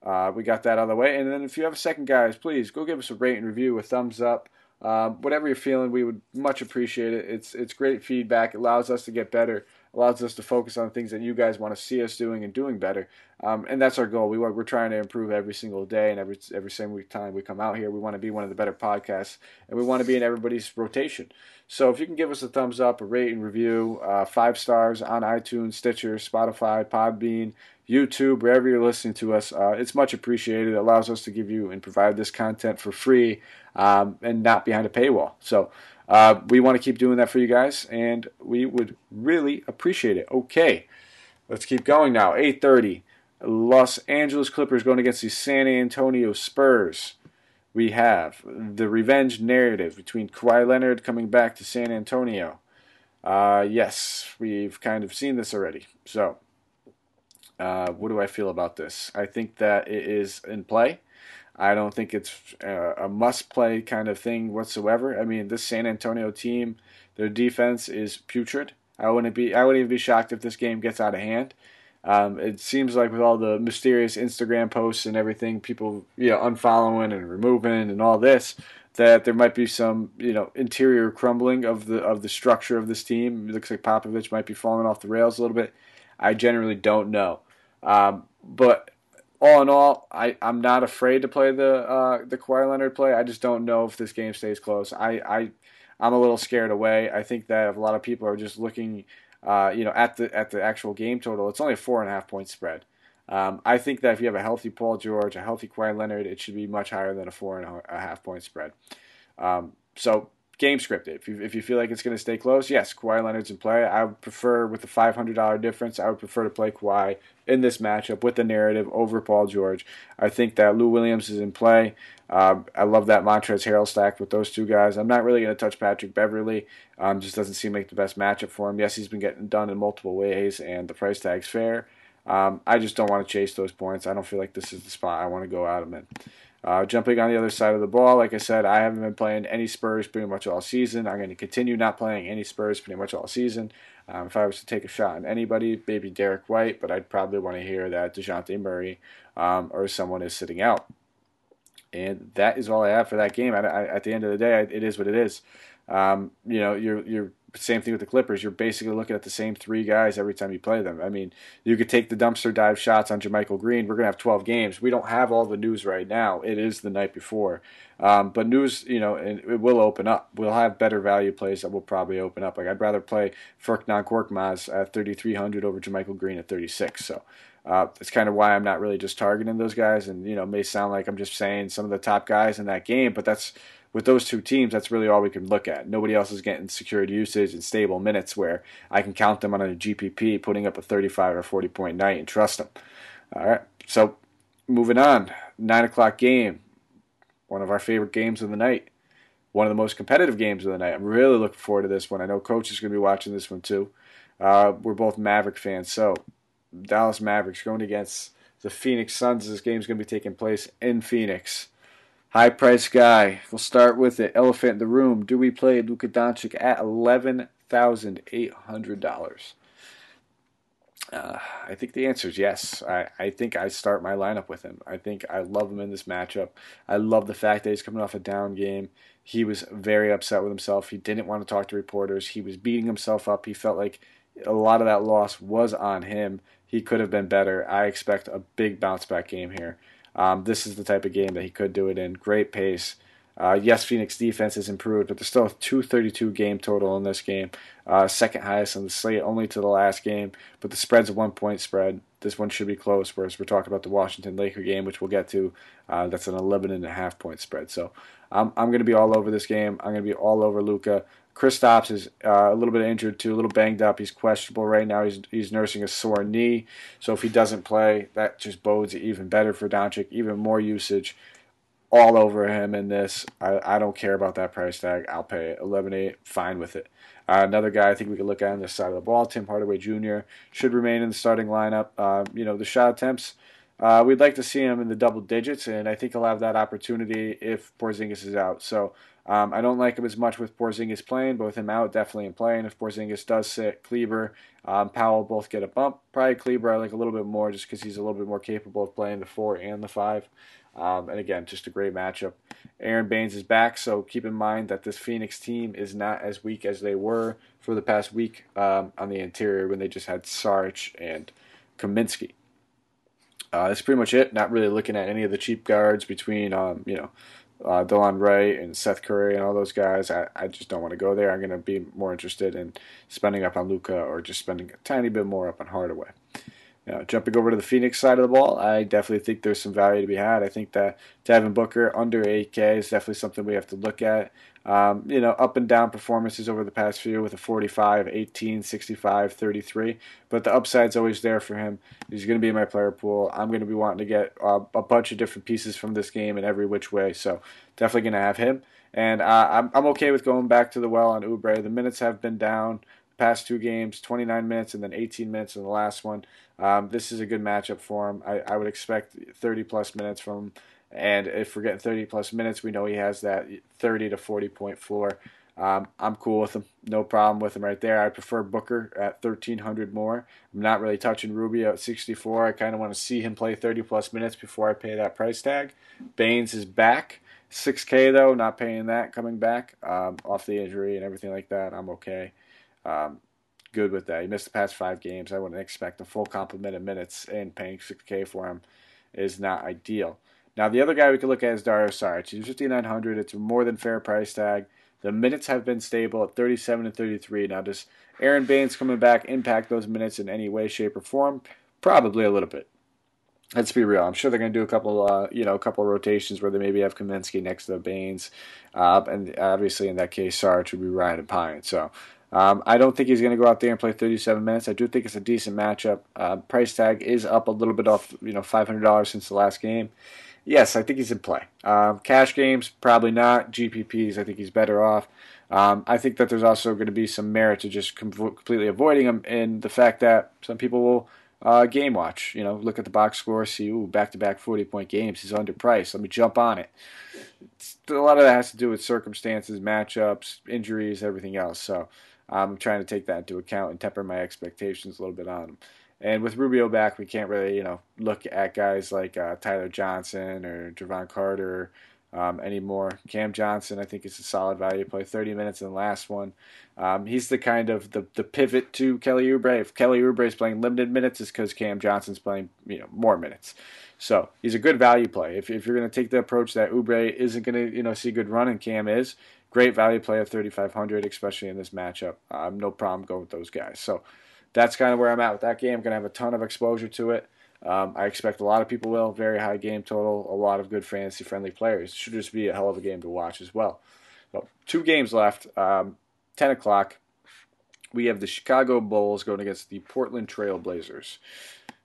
uh, we got that out of the way. And then if you have a second, guys, please go give us a rate and review, a thumbs up. Uh, whatever you're feeling, we would much appreciate it. It's it's great feedback. It allows us to get better. Allows us to focus on things that you guys want to see us doing and doing better. Um, and that's our goal. We we're trying to improve every single day and every every single time we come out here. We want to be one of the better podcasts, and we want to be in everybody's rotation. So if you can give us a thumbs up, a rate and review, uh, five stars on iTunes, Stitcher, Spotify, Podbean, YouTube, wherever you're listening to us. Uh, it's much appreciated. It allows us to give you and provide this content for free um, and not behind a paywall. So uh, we want to keep doing that for you guys, and we would really appreciate it. Okay, let's keep going now. 8:30, Los Angeles Clippers going against the San Antonio Spurs. We have the revenge narrative between Kawhi Leonard coming back to San Antonio. Uh, yes, we've kind of seen this already. So uh, what do I feel about this? I think that it is in play. I don't think it's uh, a must play kind of thing whatsoever. I mean, this San Antonio team, their defense is putrid. I wouldn't be I wouldn't even be shocked if this game gets out of hand. Um, it seems like with all the mysterious Instagram posts and everything, people you know unfollowing and removing and all this, that there might be some you know interior crumbling of the of the structure of this team. It looks like Popovich might be falling off the rails a little bit. I generally don't know, um, but all in all, I I'm not afraid to play the uh, the Kawhi Leonard play. I just don't know if this game stays close. I I I'm a little scared away. I think that a lot of people are just looking, uh, you know, at the at the actual game total. It's only a four and a half point spread. Um, I think that if you have a healthy Paul George, a healthy Kawhi Leonard, it should be much higher than a four and a half point spread. Um, so game scripted. If you, if you feel like it's going to stay close, yes, Kawhi Leonard's in play. I would prefer, with the $500 difference, I would prefer to play Kawhi in this matchup with the narrative over Paul George. I think that Lou Williams is in play. Um, I love that Montrezl Harrell stack with those two guys. I'm not really going to touch Patrick Beverley. Um, just doesn't seem like the best matchup for him. Yes, he's been getting done in multiple ways, and the price tag's fair. Um, I just don't want to chase those points. I don't feel like this is the spot I want to go out of it. Uh, jumping on the other side of the ball, like I said, I haven't been playing any Spurs pretty much all season. I'm going to continue not playing any Spurs pretty much all season. Um, if I was to take a shot on anybody, maybe Derrick White, but I'd probably want to hear that Dejounte Murray um, or someone is sitting out. And that is all I have for that game. I, I, at the end of the day, it is what it is. Um, you know, you're you're same thing with the Clippers. You're basically looking at the same three guys every time you play them. I mean, you could take the dumpster dive shots on JaMychal Green. We're going to have 12 games. We don't have all the news right now. It is the night before. Um, but news, you know, and it will open up. We'll have better value plays that will probably open up. Like, I'd rather play Furkan Korkmaz at 3,300 over JaMychal Green at 36. So, uh, that's kind of why I'm not really just targeting those guys. And, you know, may sound like I'm just saying some of the top guys in that game, but that's with those two teams, that's really all we can look at. Nobody else is getting secured usage and stable minutes where I can count them on a GPP putting up a 35 or 40 point night and trust them. All right, so moving on, nine o'clock game, one of our favorite games of the night, one of the most competitive games of the night. I'm really looking forward to this one. I know Coach is going to be watching this one too. Uh, we're both Maverick fans, so Dallas Mavericks going against the Phoenix Suns. This game is going to be taking place in Phoenix. High price guy. We'll start with it. Elephant in the room. Do we play Luka Doncic at eleven thousand eight hundred dollars? Uh, I think the answer is yes. I, I think I start my lineup with him. I think I love him in this matchup. I love the fact that he's coming off a down game. He was very upset with himself. He didn't want to talk to reporters. He was beating himself up. He felt like a lot of that loss was on him. He could have been better. I expect a big bounce back game here. Um, this is the type of game that he could do it in. Great pace. Uh, yes, Phoenix defense has improved, but there's still a 232 game total in this game. Uh, second highest on the slate, only to the last game. But the spread's a one point spread. This one should be close, whereas we're talking about the Washington Laker game, which we'll get to. Uh, that's an 11 and a half point spread. So I'm, I'm going to be all over this game. I'm going to be all over Luka. Kristaps is uh, a little bit injured too, a little banged up. He's questionable right now. He's he's nursing a sore knee, so if he doesn't play, that just bodes even better for Doncic. Even more usage all over him in this. I, I don't care about that price tag. I'll pay it. 11-8, fine with it. Uh, another guy I think we could look at on this side of the ball, Tim Hardaway Jr. should remain in the starting lineup. Uh, you know the shot attempts. Uh, we'd like to see him in the double digits, and I think he'll have that opportunity if Porzingis is out. So um, I don't like him as much with Porzingis playing, but with him out, definitely in playing. If Porzingis does sit, Kleber, um, Powell both get a bump. Probably Kleber I like a little bit more just because he's a little bit more capable of playing the four and the five. Um, and again, just a great matchup. Aron Baynes is back, so keep in mind that this Phoenix team is not as weak as they were for the past week um, on the interior when they just had Sarge and Kaminsky. Uh, that's pretty much it. Not really looking at any of the cheap guards between, um, you know, uh, Delon Wright and Seth Curry and all those guys. I, I just don't want to go there. I'm going to be more interested in spending up on Luka or just spending a tiny bit more up on Hardaway. Now, jumping over to the Phoenix side of the ball, I definitely think there's some value to be had. I think that Devin Booker under 8K is definitely something we have to look at. Um, you know, up and down performances over the past few with a 45, 18, 65, 33. But the upside's always there for him. He's going to be in my player pool. I'm going to be wanting to get uh, a bunch of different pieces from this game in every which way. So definitely going to have him. And uh, I'm, I'm okay with going back to the well on Oubre. The minutes have been down past two games 29 minutes and then 18 minutes in the last one. Um, this is a good matchup for him. I, I would expect 30 plus minutes from him. And if we're getting 30 plus minutes, we know he has that 30 to 40 point floor. Um, I'm cool with him. No problem with him right there. I prefer Booker at 1,300 more. I'm not really touching Rubio at 64. I kind of want to see him play 30 plus minutes before I pay that price tag. Baynes is back. 6K though, not paying that coming back um, off the injury and everything like that. I'm okay. Um, good with that. He missed the past five games. I wouldn't expect a full complement of minutes, and paying 6K for him is not ideal. Now, the other guy we could look at is Dario Saric. He's 5,900. It's a more than fair price tag. The minutes have been stable at 37 and 33. Now, does Aron Baynes coming back impact those minutes in any way, shape, or form? Probably a little bit. Let's be real. I'm sure they're going to do a couple, uh, you know, a couple rotations where they maybe have Kaminsky next to Baynes, uh, and obviously in that case, Saric would be Ryan and Pine. So um, I don't think he's going to go out there and play 37 minutes. I do think it's a decent matchup. Uh, price tag is up a little bit off, you know, $500 since the last game. Yes, I think he's in play. Um, cash games, probably not. GPPs, I think he's better off. Um, I think that there's also going to be some merit to just com- completely avoiding him in the fact that some people will uh, game watch. You know, look at the box score, see, ooh, back to back 40 point games. He's underpriced. Let me jump on it. It's, a lot of that has to do with circumstances, matchups, injuries, everything else. So I'm trying to take that into account and temper my expectations a little bit on him. And with Rubio back, we can't really, you know, look at guys like uh, Tyler Johnson or Jevon Carter um, anymore. Cam Johnson, I think, is a solid value play. 30 minutes in the last one. Um, he's the kind of the, the pivot to Kelly Oubre. If Kelly Oubre is playing limited minutes, it's because Cam Johnson's playing, you know, more minutes. So he's a good value play. If, if you're going to take the approach that Oubre isn't going to, you know, see good run and Cam is, Great value play at 3,500, especially in this matchup. Um, no problem going with those guys. So that's kind of where I'm at with that game. I'm going to have a ton of exposure to it. Um, I expect a lot of people will. Very high game total. A lot of good fantasy friendly players. Should just be a hell of a game to watch as well. So two games left. Um, 10 o'clock. We have the Chicago Bulls going against the Portland Trail Blazers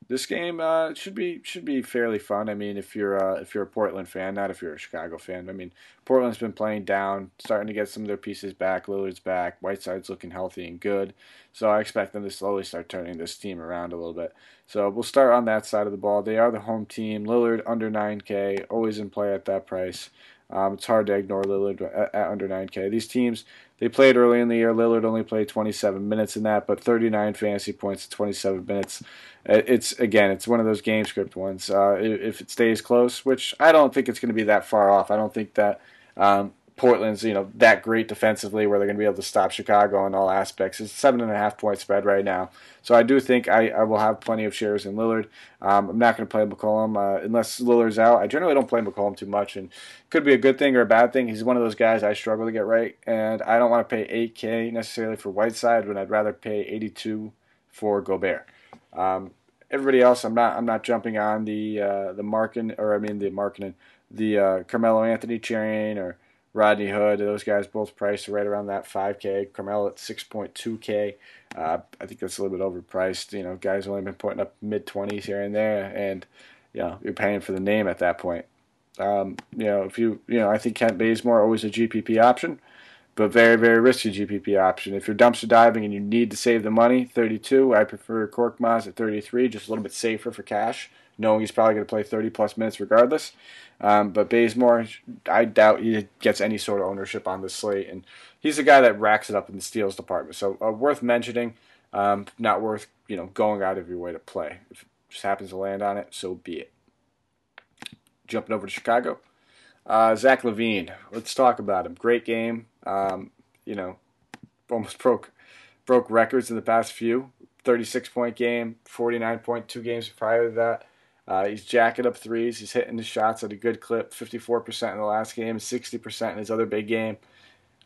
this game uh, should be should be fairly fun. I mean, if you're uh, if you're a Portland fan, not if you're a Chicago fan. I mean, Portland's been playing down, starting to get some of their pieces back. Lillard's back. Whiteside's looking healthy and good. So I expect them to slowly start turning this team around a little bit. So we'll start on that side of the ball. They are the home team. Lillard under 9K, always in play at that price. Um, it's hard to ignore Lillard at, at, under 9K. These teams, they played early in the year. Lillard only played 27 minutes in that, but 39 fantasy points in 27 minutes. It's again, it's one of those game script ones. Uh, if it stays close, which I don't think it's going to be that far off. I don't think that um, Portland's you know that great defensively where they're going to be able to stop Chicago in all aspects. It's seven and a half point spread right now, so I do think I, I will have plenty of shares in Lillard. Um, I'm not going to play McCollum uh, unless Lillard's out. I generally don't play McCollum too much, and could be a good thing or a bad thing. He's one of those guys I struggle to get right, and I don't want to pay 8K necessarily for Whiteside when I'd rather pay 82 for Gobert. Um, everybody else, I'm not I'm not jumping on the uh, the marking or I mean the marketing the uh, Carmelo Anthony chain or Rodney Hood. Those guys both priced right around that 5K. Carmelo at 6.2K. Uh, I think that's a little bit overpriced. You know, guys only been putting up mid 20s here and there, and you know you're paying for the name at that point. Um, you know, if you you know, I think Kent Bazemore always a GPP option, but very very risky GPP option. If you're dumpster diving and you need to save the money, 32. I prefer Korkmaz at 33, just a little bit safer for cash, knowing he's probably going to play 30 plus minutes regardless. Um, but Bazemore, I doubt he gets any sort of ownership on this slate, and he's a guy that racks it up in the steals department. So uh, worth mentioning, um, not worth you know going out of your way to play. If it just happens to land on it, so be it. Jumping over to Chicago, uh, Zach LaVine. Let's talk about him. Great game. Um, you know, almost broke broke records in the past few. 36 point game, 49 point two games prior to that. Uh, he's jacking up threes. He's hitting the shots at a good clip. 54% in the last game, 60% in his other big game.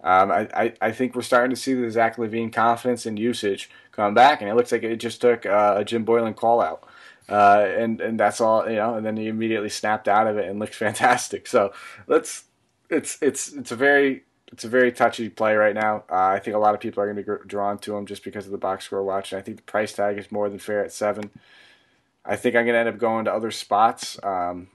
Um, I, I, I, think we're starting to see the Zach LaVine confidence and usage come back, and it looks like it just took uh, a Jim Boylen call out. Uh, and and that's all you know. And then he immediately snapped out of it and looked fantastic. So let's it's it's it's a very it's a very touchy play right now. Uh, I think a lot of people are going to be drawn to him just because of the box score watch. And I think the price tag is more than fair at seven. I think I'm going to end up going to other spots, um,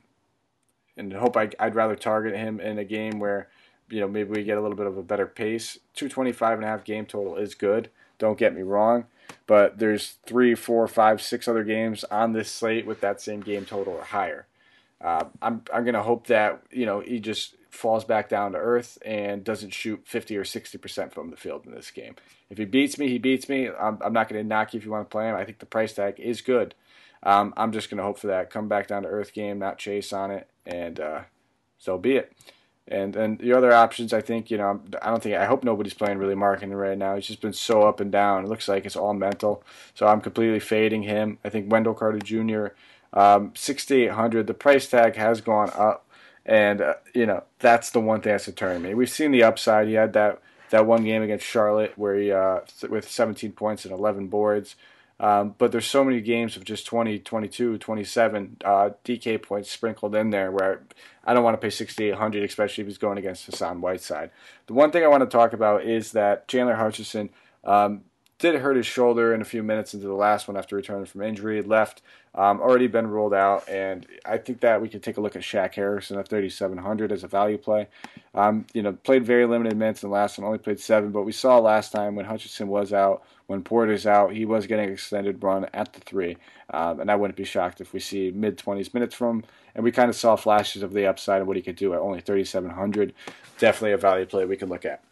and hope I, would rather target him in a game where, you know, maybe we get a little bit of a better pace. 225 and a half game total is good. Don't get me wrong, but there's three, four, five, six other games on this slate with that same game total or higher. Uh, I'm I'm gonna hope that you know he just falls back down to earth and doesn't shoot 50 or 60 percent from the field in this game. If he beats me, he beats me. I'm, I'm not gonna knock you if you want to play him. I think the price tag is good. Um, I'm just gonna hope for that come back down to earth game, not chase on it, and uh, so be it. And and the other options, I think, you know, I don't think I hope nobody's playing really Markkanen right now. He's just been so up and down. It looks like it's all mental. So I'm completely fading him. I think Wendell Carter Jr. Um, 6,800. The price tag has gone up, and uh, you know that's the one thing that's deterring me. We've seen the upside. He had that that one game against Charlotte where he uh, with 17 points and 11 boards. Um, but there's so many games of just 20, 22, 27 uh, DK points sprinkled in there where I don't want to pay 6,800, especially if he's going against Hassan Whiteside. The one thing I want to talk about is that Chandler Hutchison um, did hurt his shoulder in a few minutes into the last one after returning from injury. Left, um, already been ruled out, and I think that we could take a look at Shaq Harrison at 3,700 as a value play. Um, you know, played very limited minutes in the last one, only played seven, but we saw last time when Hutchison was out, when Porter's out, he was getting extended run at the three, um, and I wouldn't be shocked if we see mid 20s minutes from him. And we kind of saw flashes of the upside of what he could do at only 3,700. Definitely a value play we could look at.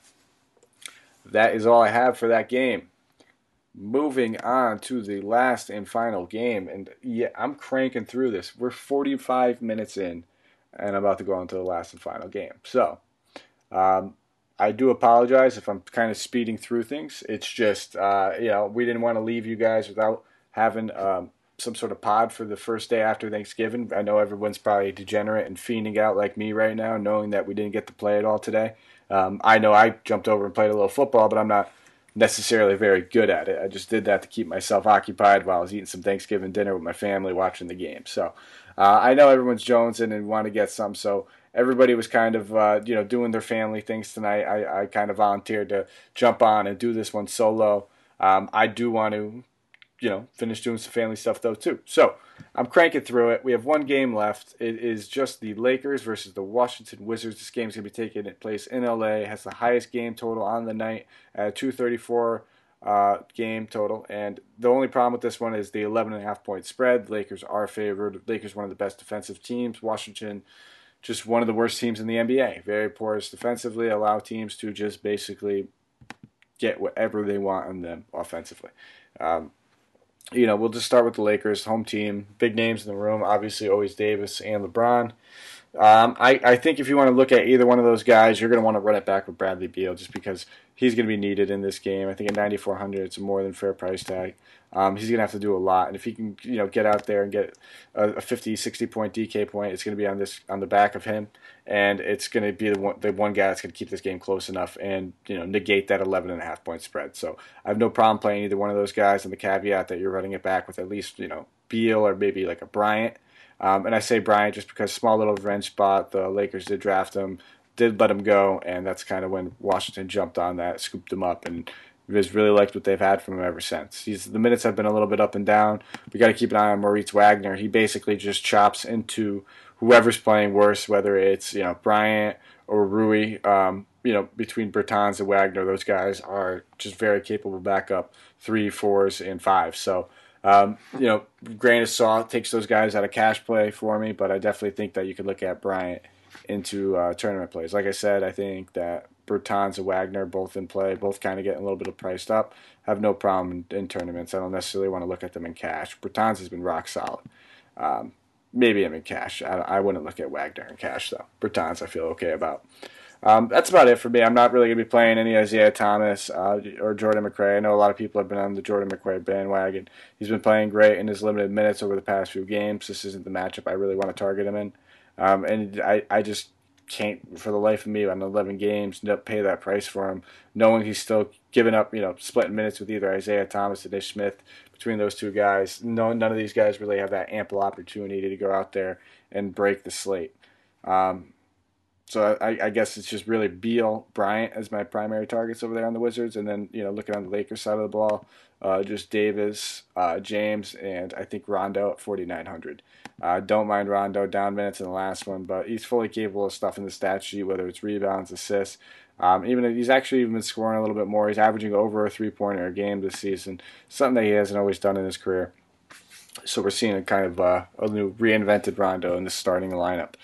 That is all I have for that game moving on to the last and final game. And yeah, I'm cranking through this. We're 45 minutes in, and I'm about to go on to the last and final game. So, um, I do apologize if I'm kind of speeding through things. It's just, uh, you know, we didn't want to leave you guys without having um, some sort of pod for the first day after Thanksgiving. I know everyone's probably degenerate and fiending out like me right now, knowing that we didn't get to play at all today. Um, I know I jumped over and played a little football, but I'm not necessarily very good at it. I just did that to keep myself occupied while I was eating some Thanksgiving dinner with my family, watching the game. So uh, I know everyone's jonesing and want to get some. So everybody was kind of uh, you know doing their family things tonight. I, I kind of volunteered to jump on and do this one solo. Um, I do want to you know finish doing some family stuff though too. So I'm cranking through it. We have one game left. It is just the Lakers versus the Washington Wizards. This game is going to be taking place in LA. It has the highest game total on the night at 234 uh, game total. And the only problem with this one is the 11.5 point spread. The Lakers are favored. Lakers one of the best defensive teams. Washington just one of the worst teams in the NBA. Very porous defensively. Allow teams to just basically get whatever they want on them offensively. Um, you know, we'll just start with the Lakers, home team, big names in the room. Obviously, always Davis and LeBron. Um, I, I think if you want to look at either one of those guys, you're going to want to run it back with Bradley Beal just because he's going to be needed in this game. I think at 9,400, it's a more than fair price tag. Um, he's going to have to do a lot, and if he can, you know, get out there and get a, a 50, 60 point DK point, it's going to be on this on the back of him, and it's going to be the one, the one guy that's going to keep this game close enough and you know negate that 11 and a half point spread. So I have no problem playing either one of those guys, and the caveat that you're running it back with at least you know Beal or maybe like a Bryant. Um, and I say Bryant just because small little revenge spot. The Lakers did draft him, did let him go, and that's kind of when Washington jumped on that, scooped him up, and has really liked what they've had from him ever since. He's the minutes have been a little bit up and down. We got to keep an eye on Moritz Wagner. He basically just chops into whoever's playing worse, whether it's you know Bryant or Rui. Um, you know between Bertans and Wagner, those guys are just very capable backup three, fours, and fives. So um, you know, grain of salt takes those guys out of cash play for me, but I definitely think that you could look at Bryant into uh, tournament plays. Like I said, I think that Bertans and Wagner both in play, both kind of getting a little bit of priced up. Have no problem in, in, tournaments. I don't necessarily want to look at them in cash. Bertans has been rock solid. Um, maybe I'm in cash. I, I, wouldn't look at Wagner in cash though. Bertans I feel okay about. Um, that's about it for me. I'm not really going to be playing any Isaiah Thomas uh, or Jordan McRae. I know a lot of people have been on the Jordan McRae bandwagon. He's been playing great in his limited minutes over the past few games. This isn't the matchup I really want to target him in. Um, and I, I just can't, for the life of me, on 11 games, pay that price for him, knowing he's still giving up, you know, splitting minutes with either Isaiah Thomas or Ish Smith. Between those two guys, no, none of these guys really have that ample opportunity to go out there and break the slate. Um, so I, I, guess it's just really Beal, Bryant as my primary targets over there on the Wizards, and then you know looking on the Lakers side of the ball, uh, just Davis, uh, James, and I think Rondo at 4,900. Uh, don't mind Rondo down minutes in the last one, but he's fully capable of stuffing the stat sheet, whether it's rebounds, assists. Um, even he's actually even been scoring a little bit more. He's averaging over a three pointer a game this season, something that he hasn't always done in his career. So we're seeing a kind of uh, a new reinvented Rondo in the starting lineup.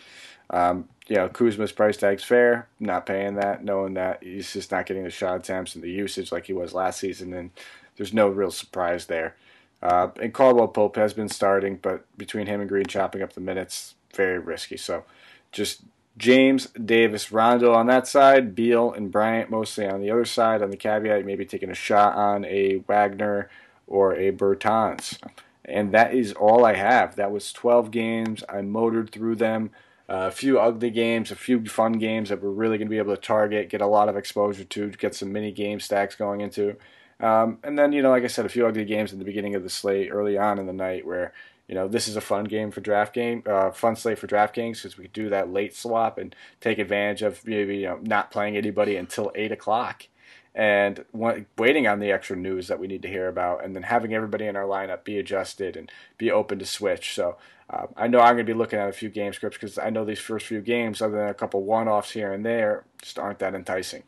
Um, you know, Kuzma's price tag's fair. Not paying that, knowing that he's just not getting the shot attempts and the usage like he was last season, and there's no real surprise there. Uh, and Caldwell Pope has been starting, but between him and Green chopping up the minutes, very risky. So just James, Davis, Rondo on that side, Beal and Bryant mostly on the other side. On the caveat, maybe taking a shot on a Wagner or a Bertans. And that is all I have. That was 12 games. I motored through them. Uh, a few ugly games, a few fun games that we're really going to be able to target, get a lot of exposure to, get some mini game stacks going into. Um, and then, you know, like I said, a few ugly games in the beginning of the slate early on in the night where, you know, this is a fun game for draft game, uh, fun slate for draft DraftKings because we could do that late swap and take advantage of maybe, you know, not playing anybody until 8 o'clock and waiting on the extra news that we need to hear about, and then having everybody in our lineup be adjusted and be open to switch. So uh, I know I'm going to be looking at a few game scripts because I know these first few games, other than a couple one-offs here and there, just aren't that enticing.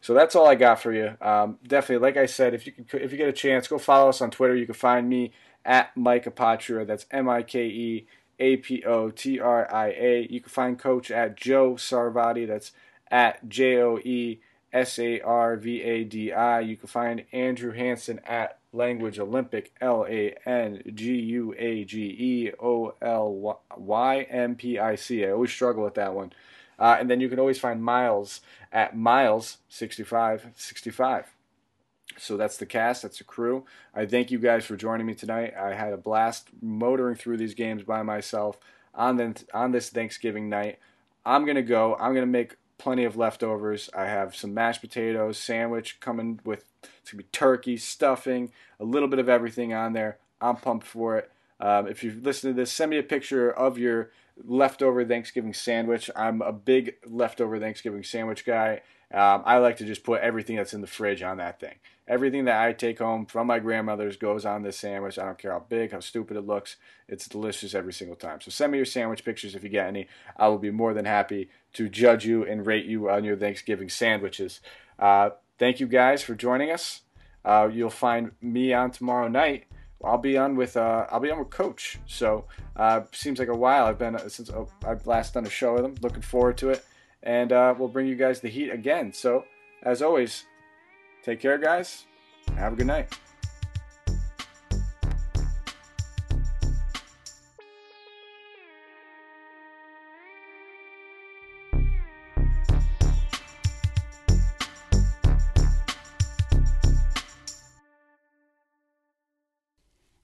So that's all I got for you. Um, definitely, like I said, if you can, if you get a chance, go follow us on Twitter. You can find me at Mike Apotria. That's M I K E A P O T R I A. You can find Coach at Joe Sarvadi. That's at J O E S A R V A D I. You can find Andrew Hanson at Language Olympic, L A N G U A G E O L Y M P I C. I always struggle with that one. Uh, and then you can always find Miles at Miles6565. So that's the cast, that's the crew. I thank you guys for joining me tonight. I had a blast motoring through these games by myself on, the, on this Thanksgiving night. I'm going to go. I'm going to make plenty of leftovers. I have some mashed potatoes, sandwich coming with it's gonna be turkey, stuffing, a little bit of everything on there. I'm pumped for it. Um, if you've listened to this, send me a picture of your leftover Thanksgiving sandwich. I'm a big leftover Thanksgiving sandwich guy. Um, I like to just put everything that's in the fridge on that thing. Everything that I take home from my grandmother's goes on this sandwich. I don't care how big, how stupid it looks. It's delicious every single time. So send me your sandwich pictures if you get any. I will be more than happy to judge you and rate you on your Thanksgiving sandwiches. Uh, thank you guys for joining us. Uh, you'll find me on tomorrow night. I'll be on with uh, I'll be on with Coach. So uh, seems like a while. I've been uh, since oh, I've last done a show with him. Looking forward to it, and uh, we'll bring you guys the heat again. So as always, take care, guys. Have a good night.